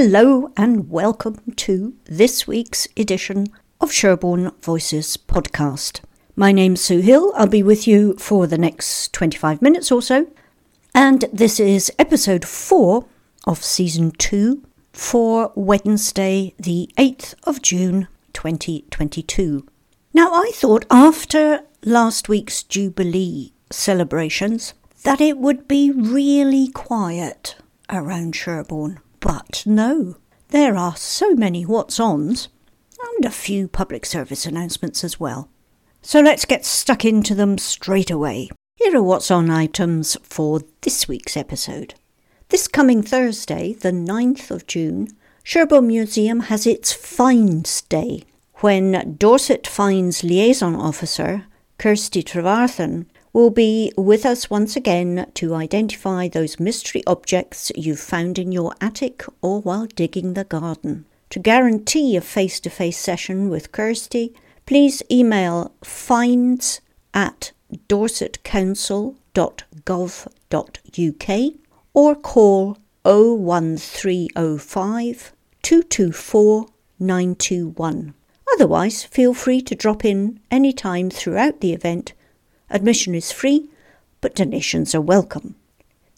Hello and welcome to this week's edition of Sherborne Voices podcast. My name's Sue Hill. I'll be with you for the next 25 minutes or so. And this is episode 4 of season 2 for Wednesday, the 8th of June 2022. Now, I thought after last week's Jubilee celebrations that it would be really quiet around Sherborne. But no, there are so many what's ons and a few public service announcements as well. So let's get stuck into them straight away. Here are what's on items for this week's episode. This coming Thursday, the 9th of June, Sherborne Museum has its Finds Day, when Dorset Finds Liaison Officer Kirsty Trevarthen will be with us once again to identify those mystery objects you've found in your attic or while digging the garden. To guarantee a face to face session with Kirsty, please email finds at dorsetcouncil.gov.uk or call 01305 224 921. Otherwise, feel free to drop in any time throughout the event Admission is free, but donations are welcome.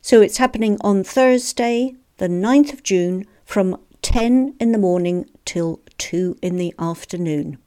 So it's happening on Thursday, the 9th of June, from 10 in the morning till 2 in the afternoon.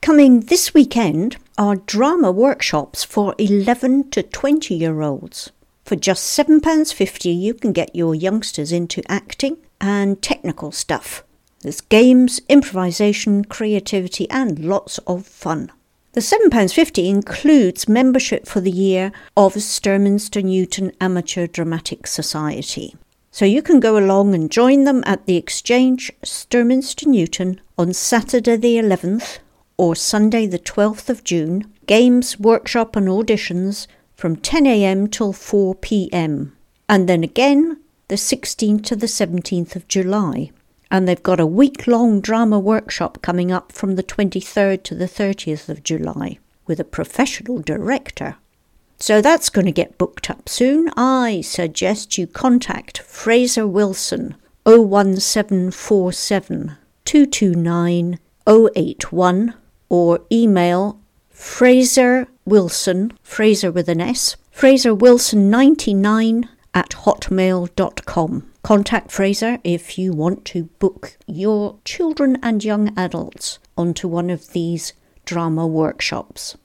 Coming this weekend are drama workshops for 11 to 20 year olds. For just £7.50, you can get your youngsters into acting and technical stuff. There's games, improvisation, creativity, and lots of fun. The £7.50 includes membership for the year of Sturminster Newton Amateur Dramatic Society. So you can go along and join them at the Exchange, Sturminster Newton, on Saturday the 11th or Sunday the 12th of June. Games, workshop, and auditions from 10am till 4pm. And then again the 16th to the 17th of July and they've got a week long drama workshop coming up from the 23rd to the 30th of July with a professional director. So that's going to get booked up soon. I suggest you contact Fraser Wilson 01747 229 081 or email Fraser Wilson, Fraser with an S, Fraser Wilson 99 at hotmail.com. Contact Fraser if you want to book your children and young adults onto one of these drama workshops.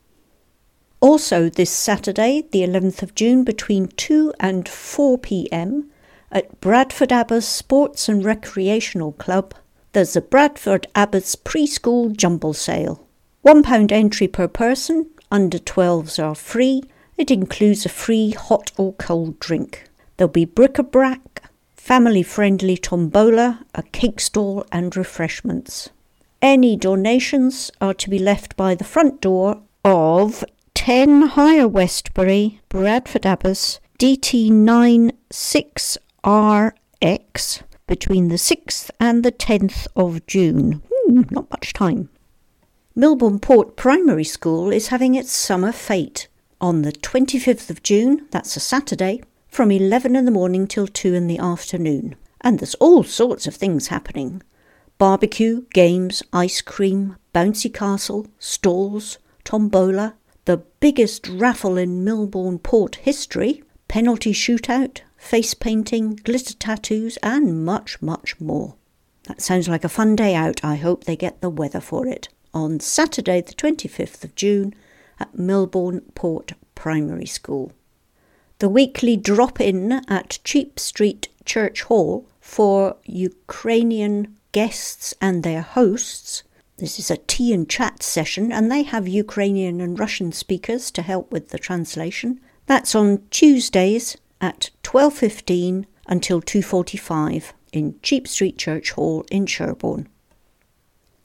Also, this Saturday, the 11th of June, between 2 and 4 pm, at Bradford Abbas Sports and Recreational Club, there's a Bradford Abbas preschool jumble sale. £1 entry per person, under 12s are free. It includes a free hot or cold drink. There'll be bric-a-brac, family-friendly tombola, a cake stall and refreshments. Any donations are to be left by the front door of 10 Higher Westbury, Bradford Abbas, DT96RX between the 6th and the 10th of June. Hmm, not much time. Milborne Port Primary School is having its summer fete on the 25th of June, that's a Saturday, from 11 in the morning till 2 in the afternoon. And there's all sorts of things happening barbecue, games, ice cream, bouncy castle, stalls, tombola, the biggest raffle in Milborne Port history, penalty shootout, face painting, glitter tattoos, and much, much more. That sounds like a fun day out. I hope they get the weather for it. On Saturday, the 25th of June, at Milborne Port Primary School the weekly drop in at Cheap Street Church Hall for Ukrainian guests and their hosts. This is a tea and chat session, and they have Ukrainian and Russian speakers to help with the translation. That's on Tuesdays at 12:15 until 2:45 in Cheap Street Church Hall in Sherborne.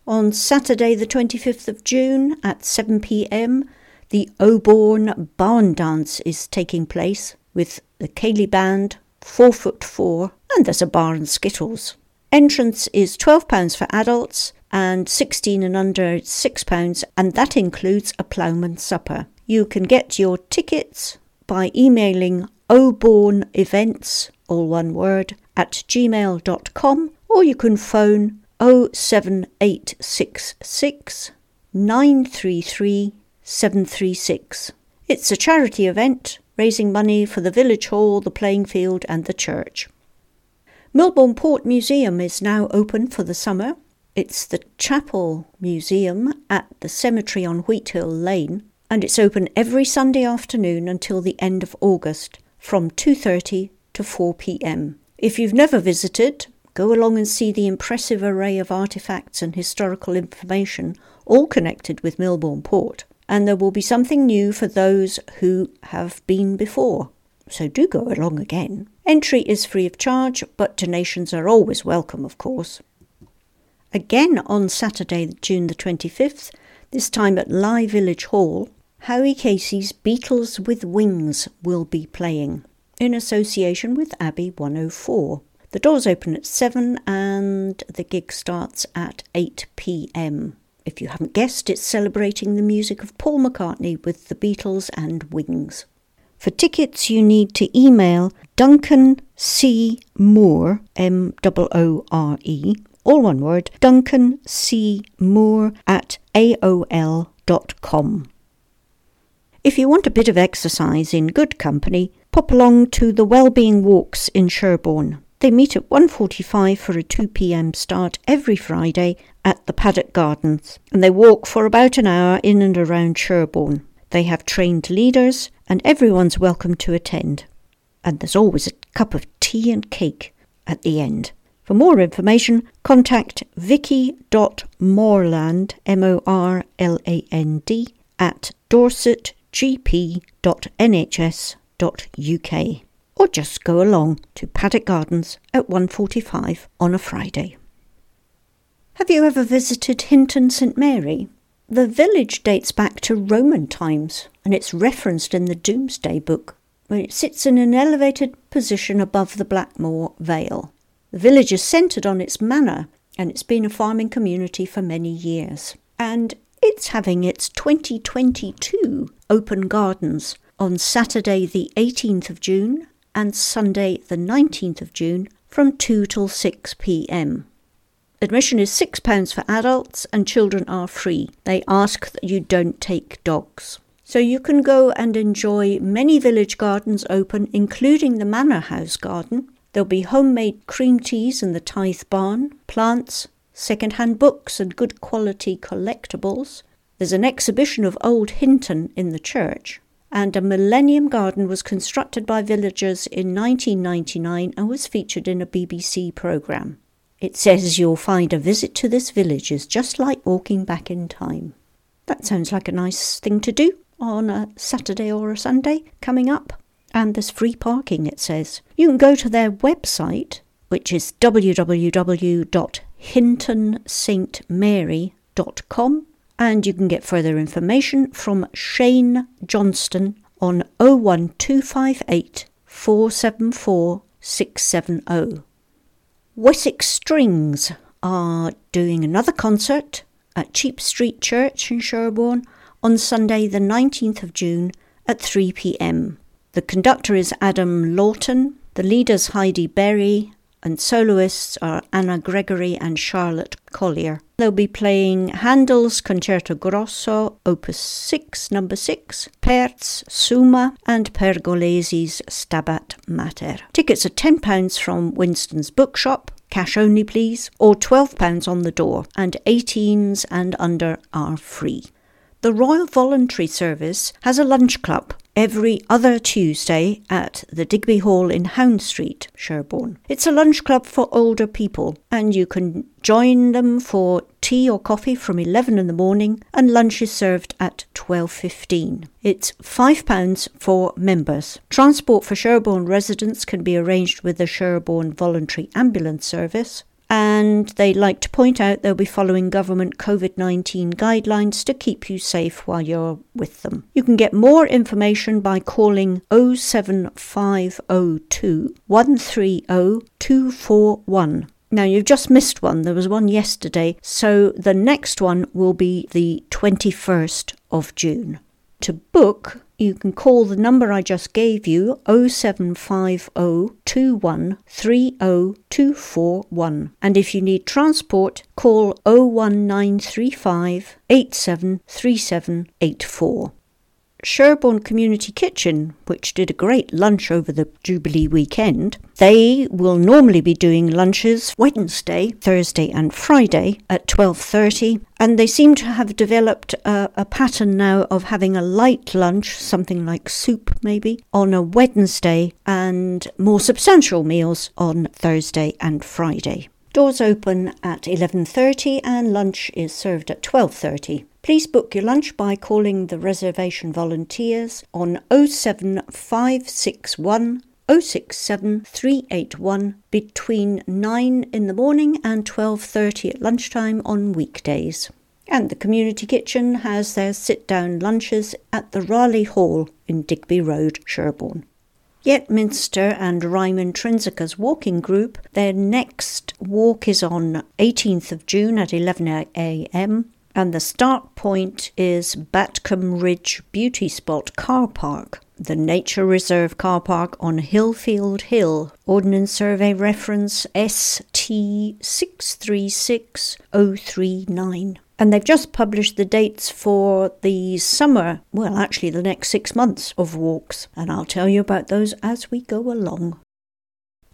On Saturday, the 25th of June at 7 pm, the Oborne Barn Dance is taking place with the Ceilidh Band, Four Foot Four, and there's a bar and skittles. Entrance is £12 for adults and 16 and under £6, and that includes a ploughman supper. You can get your tickets by emailing Oborne Events, all one word, at gmail.com or you can phone 07866 933 736. It's a charity event raising money for the village hall, the playing field, and the church. Milborne Port Museum is now open for the summer. It's the Chapel Museum at the cemetery on Wheathill Lane, and it's open every Sunday afternoon until the end of August from 2:30 to 4 p.m. If you've never visited, go along and see the impressive array of artifacts and historical information all connected with Milborne Port and there will be something new for those who have been before. So do go along again. Entry is free of charge, but donations are always welcome, of course. Again on Saturday, June the 25th, this time at Lye Village Hall, Howie Casey's Beatles with Wings will be playing in association with Abbey 104. The doors open at 7 and the gig starts at 8 pm. If you haven't guessed, it's celebrating the music of Paul McCartney with the Beatles and Wings. For tickets, you need to email Duncan C. Moore, M O O R E, all one word, Duncan C. Moore at AOL.com. If you want a bit of exercise in good company, pop along to the Wellbeing Walks in Sherborne. They meet at 1:45 for a 2 p.m. start every Friday at the Paddock Gardens, and they walk for about an hour in and around Sherborne. They have trained leaders, and everyone's welcome to attend. And there's always a cup of tea and cake at the end. For more information, contact vicky.morland, M-O-R-L-A-N-D, at dorsetgp.nhs.uk or just go along to Paddock Gardens at 1:45 on a Friday. Have you ever visited Hinton St Mary? The village dates back to Roman times and it's referenced in the Domesday Book, where it sits in an elevated position above the Blackmore Vale. The village is centred on its manor and it's been a farming community for many years. And it's having its 2022 open gardens on Saturday, the 18th of June and Sunday, the 19th of June, from 2 till 6 pm. Admission is £6 for adults and children are free. They ask that you don't take dogs. So you can go and enjoy many village gardens open, including the Manor House garden. There'll be homemade cream teas in the Tithe barn, plants, second-hand books and good quality collectibles. There's an exhibition of old Hinton in the church and a Millennium Garden was constructed by villagers in 1999 and was featured in a BBC programme. It says you'll find a visit to this village is just like walking back in time. That sounds like a nice thing to do on a Saturday or a Sunday coming up. And there's free parking, it says. You can go to their website, which is www.hintonstmary.com and you can get further information from Shane Johnston on 01258 474 670. Wessex Strings are doing another concert at Cheap Street Church in Sherborne on Sunday, the 19th of June at 3 pm. The conductor is Adam Lawton, the leaders Heidi Berry, and soloists are Anna Gregory and Charlotte Collier. They'll be playing Handel's Concerto Grosso, Opus 6, number 6, Pärt's Summa, and Pergolesi's Stabat Mater. Tickets are £10 from Winston's Bookshop, cash only please, or £12 on the door, and 18s and under are free. The Royal Voluntary Service has a lunch club every other Tuesday at the Digby Hall in Hound Street, Sherborne. It's a lunch club for older people, and you can join them for tea or coffee from 11 in the morning and lunch is served at 12.15. It's £5 for members. Transport for Sherborne residents can be arranged with the Sherborne Voluntary Ambulance Service and they like to point out they'll be following government COVID 19 guidelines to keep you safe while you're with them. You can get more information by calling 07502 130 241. Now, you've just missed one. There was one yesterday, so the next one will be the 21st of June. To book, you can call the number I just gave you 07502130241 and if you need transport call 01935 873784. Sherborne Community Kitchen, which did a great lunch over the Jubilee weekend, they will normally be doing lunches Wednesday, Thursday and Friday at 12:30 and they seem to have developed a, a, pattern now of having a light lunch, something like soup maybe, on a Wednesday and more substantial meals on Thursday and Friday. Doors open at 11:30 and lunch is served at 12:30. Please book your lunch by calling the reservation volunteers on 07561 067 381 between 9 in the morning and 12:30 at lunchtime on weekdays. And the community kitchen has their sit-down lunches at the Raleigh Hall in Digby Road, Sherborne. Yetminster and Ryme Intrinseca's walking group, their next walk is on 18th of June at 11am and the start point is Batcombe Ridge Beauty Spot Car Park, the Nature Reserve Car Park on Hilfield Hill, Ordnance Survey reference ST636039. And they've just published the dates for the summer, well, actually the next six months of walks, and I'll tell you about those as we go along.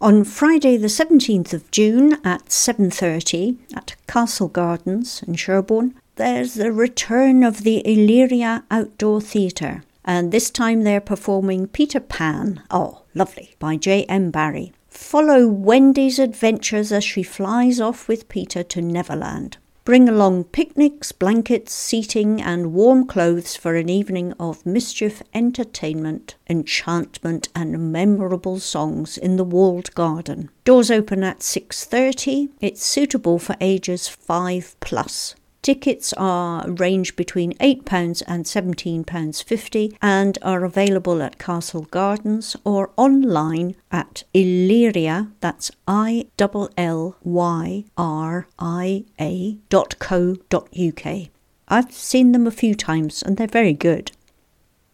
On Friday the 17th of June at 7:30 at Castle Gardens in Sherborne, there's the return of the Illyria Outdoor Theatre, and this time they're performing Peter Pan. Oh, lovely, by J.M. Barrie. Follow Wendy's adventures as she flies off with Peter to Neverland. Bring along picnics, blankets, seating, and warm clothes for an evening of mischief, entertainment, enchantment, and memorable songs in the walled garden. Doors open at 6:30. It's suitable for ages 5 plus. Tickets are range between £8 and £17.50 and are available at Castle Gardens or online at Illyria, that's I L L Y R I A dot co dot UK. I've seen them a few times and they're very good.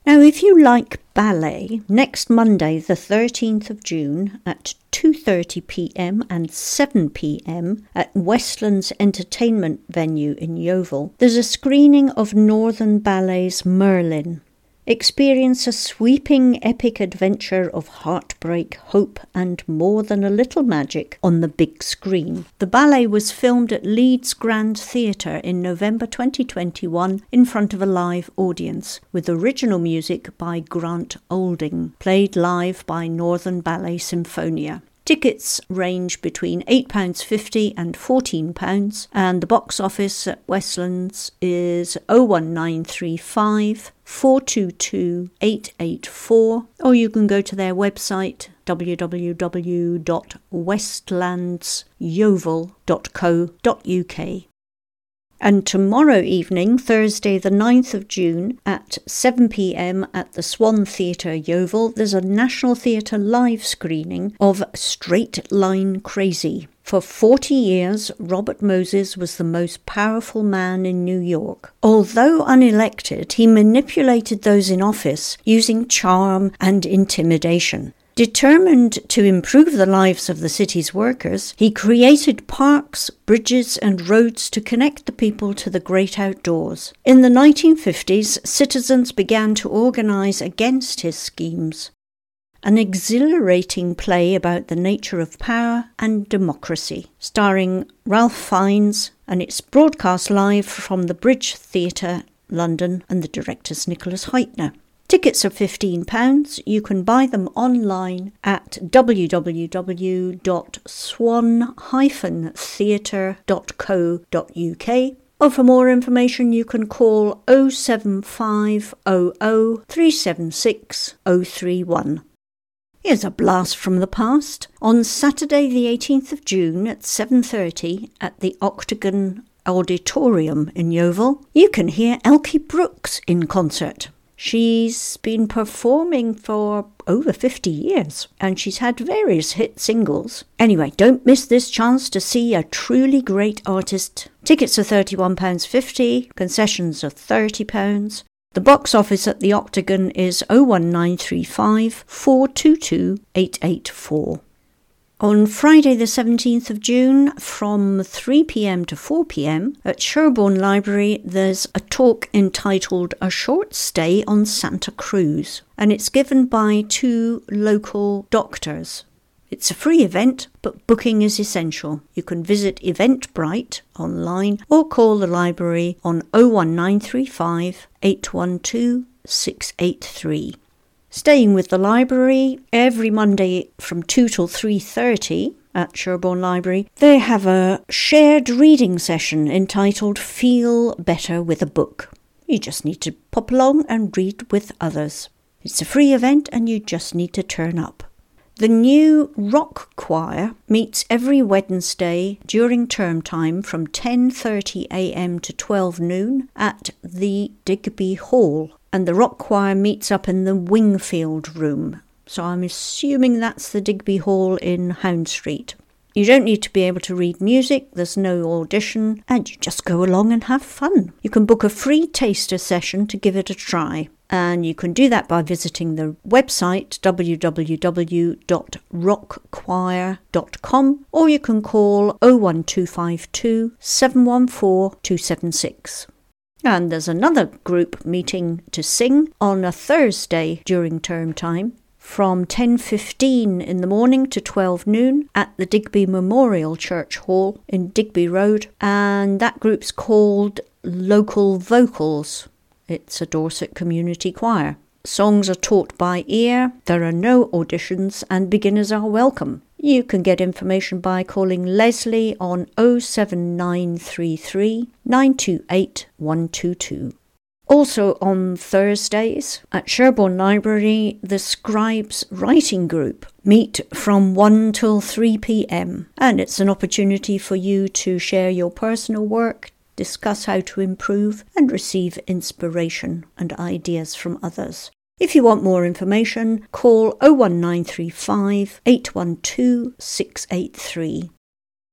Now, if you like ballet, next Monday, the 13th of June at 2:30 p.m. and 7 p.m. at Westlands Entertainment Venue in Yeovil, there's a screening of Northern Ballet's Merlin. Experience a sweeping epic adventure of heartbreak, hope, and more than a little magic on the big screen. The ballet was filmed at Leeds Grand Theatre in November 2021 in front of a live audience, with original music by Grant Olding, played live by Northern Ballet Symphonia. Tickets range between £8.50 and £14, and the box office at Westlands is 01935 422 884, or you can go to their website www.westlandsyeovil.co.uk. And tomorrow evening, Thursday, the 9th of June, at 7 pm at the Swan Theatre, Yeovil, there's a National Theatre live screening of Straight Line Crazy. For 40 years, Robert Moses was the most powerful man in New York. Although unelected, he manipulated those in office using charm and intimidation. Determined to improve the lives of the city's workers, he created parks, bridges, and roads to connect the people to the great outdoors. In the 1950s, citizens began to organize against his schemes. An exhilarating play about the nature of power and democracy, starring Ralph Fiennes, and it's broadcast live from the Bridge Theatre, London, and the director's Nicholas Hytner. Tickets are £15. You can buy them online at www.swan-theatre.co.uk or for more information you can call 07500 376 031. Here's a blast from the past. On Saturday the 18th of June at 7:30 at the Octagon Auditorium in Yeovil, you can hear Elkie Brooks in concert. She's been performing for over 50 years and she's had various hit singles. Anyway, don't miss this chance to see a truly great artist. Tickets are £31.50, concessions are £30, The box office at the Octagon is 01935 422 884. On Friday, the 17th of June, from 3 pm to 4 pm, at Sherborne Library, there's a talk entitled A Short Stay on Santa Cruz, and it's given by two local doctors. It's a free event, but booking is essential. You can visit Eventbrite online or call the library on 01935 812 683. Staying with the library every Monday from 2 till 3:30 at Sherborne Library, they have a shared reading session entitled Feel Better with a Book. You just need to pop along and read with others. It's a free event and you just need to turn up. The new rock choir meets every Wednesday during term time from 10:30 a.m. to 12 noon at the Digby Hall and the rock choir meets up in the Wingfield room. So I'm assuming that's the Digby Hall in Hound Street. You don't need to be able to read music, there's no audition, and you just go along and have fun. You can book a free taster session to give it a try. And you can do that by visiting the website www.rockchoir.com or you can call 01252 714 276. And there's another group meeting to sing on a Thursday during term time from 10:15 in the morning to 12 noon at the Digby Memorial Church Hall in Digby Road and that group's called Local Vocals. It's a Dorset community choir. Songs are taught by ear, there are no auditions, and beginners are welcome. You can get information by calling Leslie on 07933 928 122. Also on Thursdays at Sherborne Library, the Scribes Writing Group meet from 1 till 3 pm, and it's an opportunity for you to share your personal work, discuss how to improve, and receive inspiration and ideas from others. If you want more information, call 01935 812 683.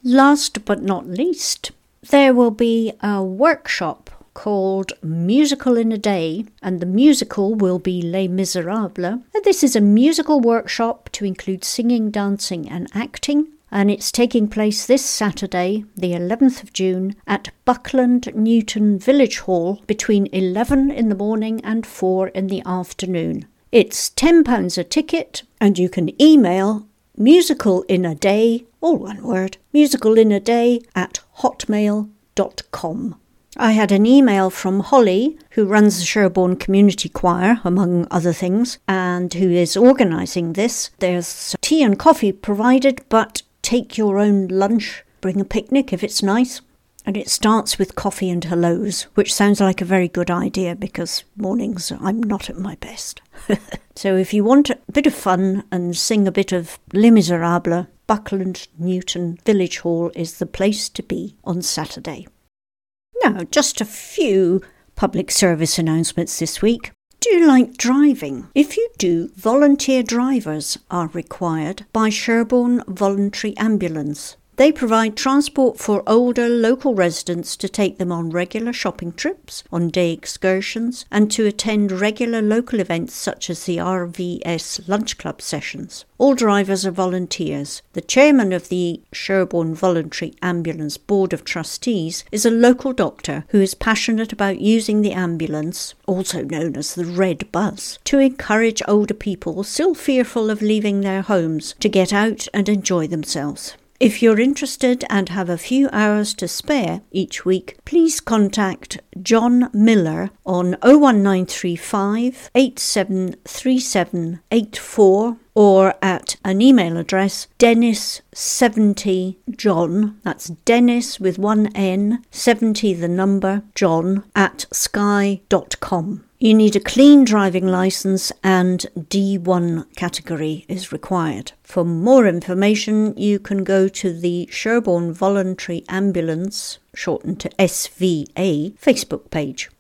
Last but not least, there will be a workshop called Musical in a Day, and the musical will be Les Miserables. This is a musical workshop to include singing, dancing, and acting and it's taking place this Saturday, the 11th of June, at Buckland Newton Village Hall between 11 in the morning and 4 in the afternoon. It's £10 a ticket, and you can email musical in a day, all one word, musical in a day at hotmail.com. I had an email from Holly, who runs the Sherborne Community Choir, among other things, and who is organising this. There's tea and coffee provided, but take your own lunch, bring a picnic if it's nice. And it starts with coffee and hellos, which sounds like a very good idea because mornings I'm not at my best. so if you want a bit of fun and sing a bit of Les Miserables, Buckland Newton Village Hall is the place to be on Saturday. Now, just a few public service announcements this week. Do you like driving? If you do, volunteer drivers are required by Sherborne Voluntary Ambulance. They provide transport for older local residents to take them on regular shopping trips, on day excursions, and to attend regular local events such as the RVS Lunch Club sessions. All drivers are volunteers. The chairman of the Sherborne Voluntary Ambulance Board of Trustees is a local doctor who is passionate about using the ambulance, also known as the Red Bus, to encourage older people still fearful of leaving their homes to get out and enjoy themselves. If you're interested and have a few hours to spare each week, please contact John Miller on 01935 873784 or at an email address dennis70john, that's dennis with one n, 70 the number, john, at sky.com. You need a clean driving license and D1 category is required. For more information, you can go to the Sherborne Voluntary Ambulance, shortened to SVA, Facebook page.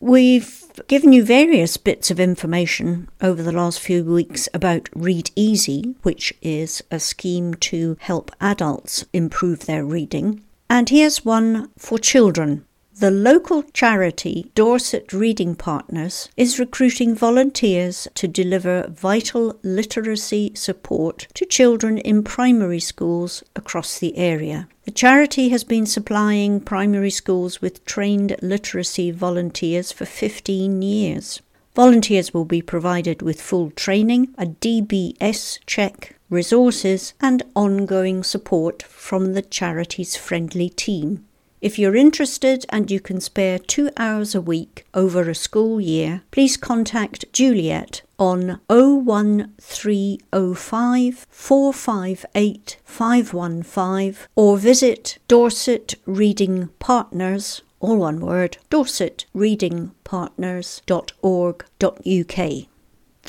We've given you various bits of information over the last few weeks about Read Easy, which is a scheme to help adults improve their reading. And here's one for children The local charity Dorset Reading Partners is recruiting volunteers to deliver vital literacy support to children in primary schools across the area. The charity has been supplying primary schools with trained literacy volunteers for 15 years. Volunteers will be provided with full training, a DBS check, resources, and ongoing support from the charity's friendly team. If you're interested and you can spare two hours a week over a school year, please contact Juliet on 01305 458 515 or visit Dorset Reading Partners, all one word, dorsetreadingpartners.org.uk.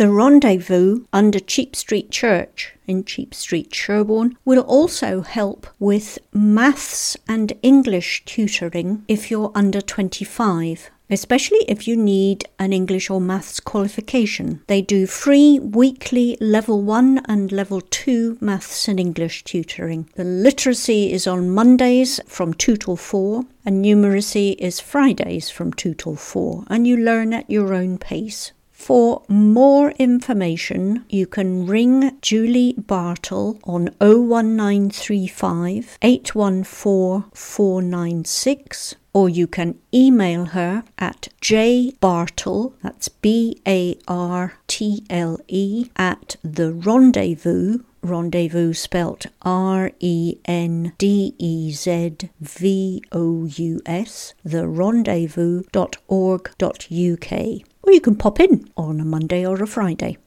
The rendezvous under Cheap Street Church in Cheap Street, Sherborne, will also help with maths and English tutoring if you're under 25 especially if you need an English or maths qualification. They do free weekly level 1 and level 2 maths and English tutoring. The literacy is on Mondays from 2 till 4 and numeracy is Fridays from 2 till 4 and you learn at your own pace. For more information, you can ring Julie Bartle on 01935 814 496 or you can email her at jbartle, that's B A R T L E, at the rendezvous, rendezvous spelt R E N D E Z V O U S, the rendezvous.org.uk or you can pop in on a Monday or a Friday.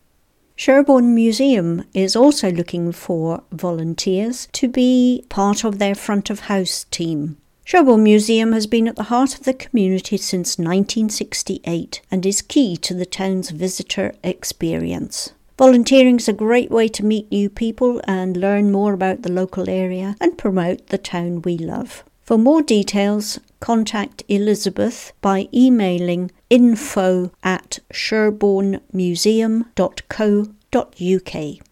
Sherborne Museum is also looking for volunteers to be part of their front of house team. Sherborne Museum has been at the heart of the community since 1968 and is key to the town's visitor experience. Volunteering is a great way to meet new people and learn more about the local area and promote the town we love. For more details, contact Elizabeth by emailing info at sherbornemuseum.co.uk.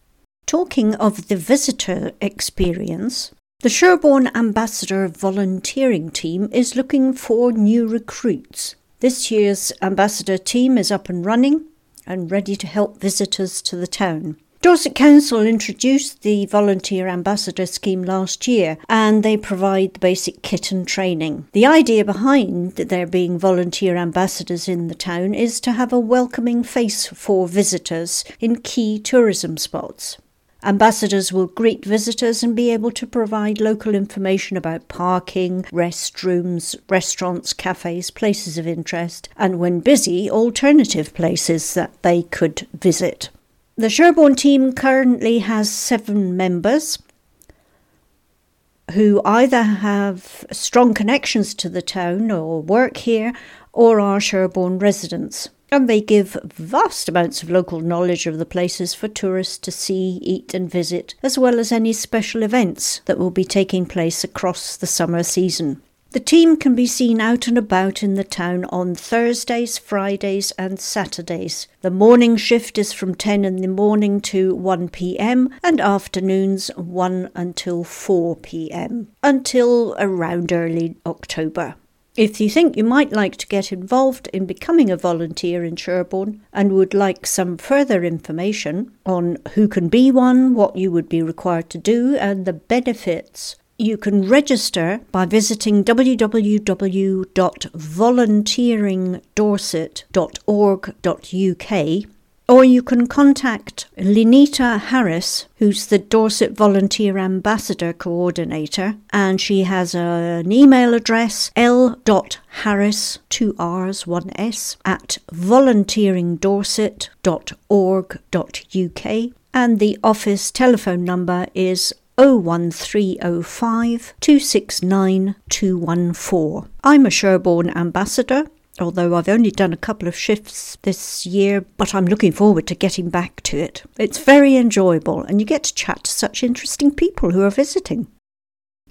Talking of the visitor experience, the Sherborne Ambassador volunteering team is looking for new recruits. This year's ambassador team is up and running and ready to help visitors to the town. Dorset Council introduced the Volunteer Ambassador Scheme last year and they provide the basic kit and training. The idea behind there being volunteer ambassadors in the town is to have a welcoming face for visitors in key tourism spots. Ambassadors will greet visitors and be able to provide local information about parking, restrooms, restaurants, cafes, places of interest, and when busy, alternative places that they could visit. The Sherborne team currently has seven members who either have strong connections to the town or work here or are Sherborne residents. And they give vast amounts of local knowledge of the places for tourists to see, eat, and visit, as well as any special events that will be taking place across the summer season. The team can be seen out and about in the town on Thursdays, Fridays, and Saturdays. The morning shift is from 10 in the morning to 1 pm, and afternoons 1 until 4 pm, until around early October. If you think you might like to get involved in becoming a volunteer in Sherborne and would like some further information on who can be one, what you would be required to do, and the benefits you can register by visiting www.volunteeringdorset.org.uk or you can contact Lenita Harris, who's the Dorset Volunteer Ambassador Coordinator, and she has an email address l.harris, two R's, one S, at volunteeringdorset.org.uk, and the office telephone number is 01305 269 214. I'm a Sherborne ambassador, although I've only done a couple of shifts this year, but I'm looking forward to getting back to it. It's very enjoyable, and you get to chat to such interesting people who are visiting.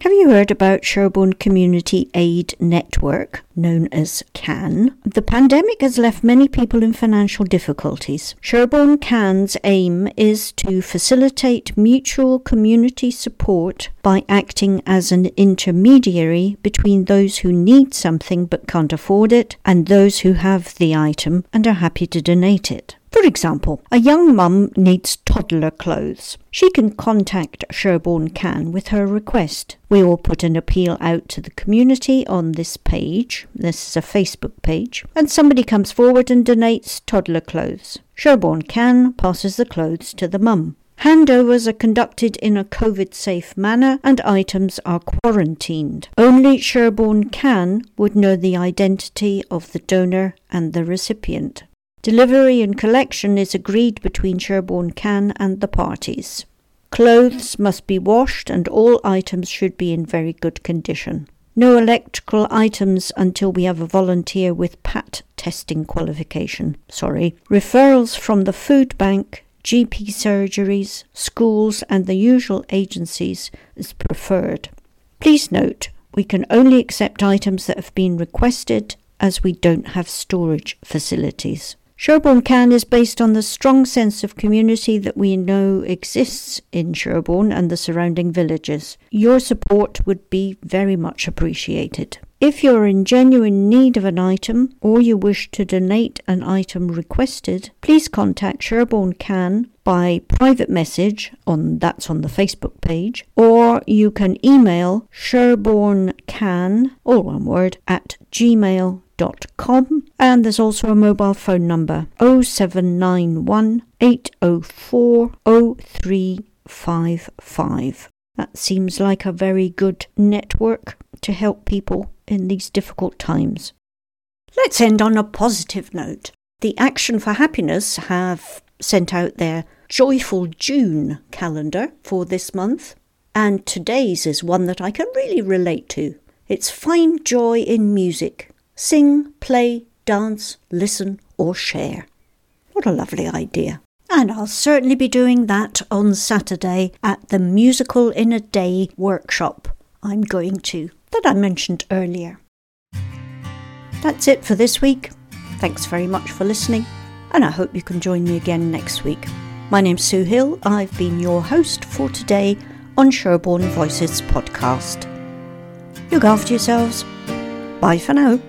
Have you heard about Sherborne Community Aid Network, known as CAN? The pandemic has left many people in financial difficulties. Sherborne CAN's aim is to facilitate mutual community support by acting as an intermediary between those who need something but can't afford it and those who have the item and are happy to donate it. For example, a young mum needs toddler clothes. She can contact Sherborne Can with her request. We will put an appeal out to the community on this page. This is a Facebook page. And somebody comes forward and donates toddler clothes. Sherborne Can passes the clothes to the mum. Handovers are conducted in a COVID safe manner and items are quarantined. Only Sherborne Can would know the identity of the donor and the recipient. Delivery and collection is agreed between Sherborne Can and the parties. Clothes must be washed and all items should be in very good condition. No electrical items until we have a volunteer with PAT testing qualification. Sorry. Referrals from the food bank, GP surgeries, schools, and the usual agencies is preferred. Please note, we can only accept items that have been requested as we don't have storage facilities. Sherborne Can is based on the strong sense of community that we know exists in Sherborne and the surrounding villages. Your support would be very much appreciated. If you're in genuine need of an item or you wish to donate an item requested, please contact Sherborne Can by private message on that's on the Facebook page, or you can email sherbornecan, all one word, at gmail.com com, and there's also a mobile phone number 0791 804 0355. That seems like a very good network to help people in these difficult times. Let's end on a positive note. The Action for Happiness have sent out their Joyful June calendar for this month, and today's is one that I can really relate to. It's Find Joy in Music Sing, play, dance, listen, or share. What a lovely idea. And I'll certainly be doing that on Saturday at the Musical in a Day workshop I'm going to, that I mentioned earlier. That's it for this week. Thanks very much for listening, and I hope you can join me again next week. My name's Sue Hill. I've been your host for today on Sherborne Voices podcast. Look after yourselves. Bye for now.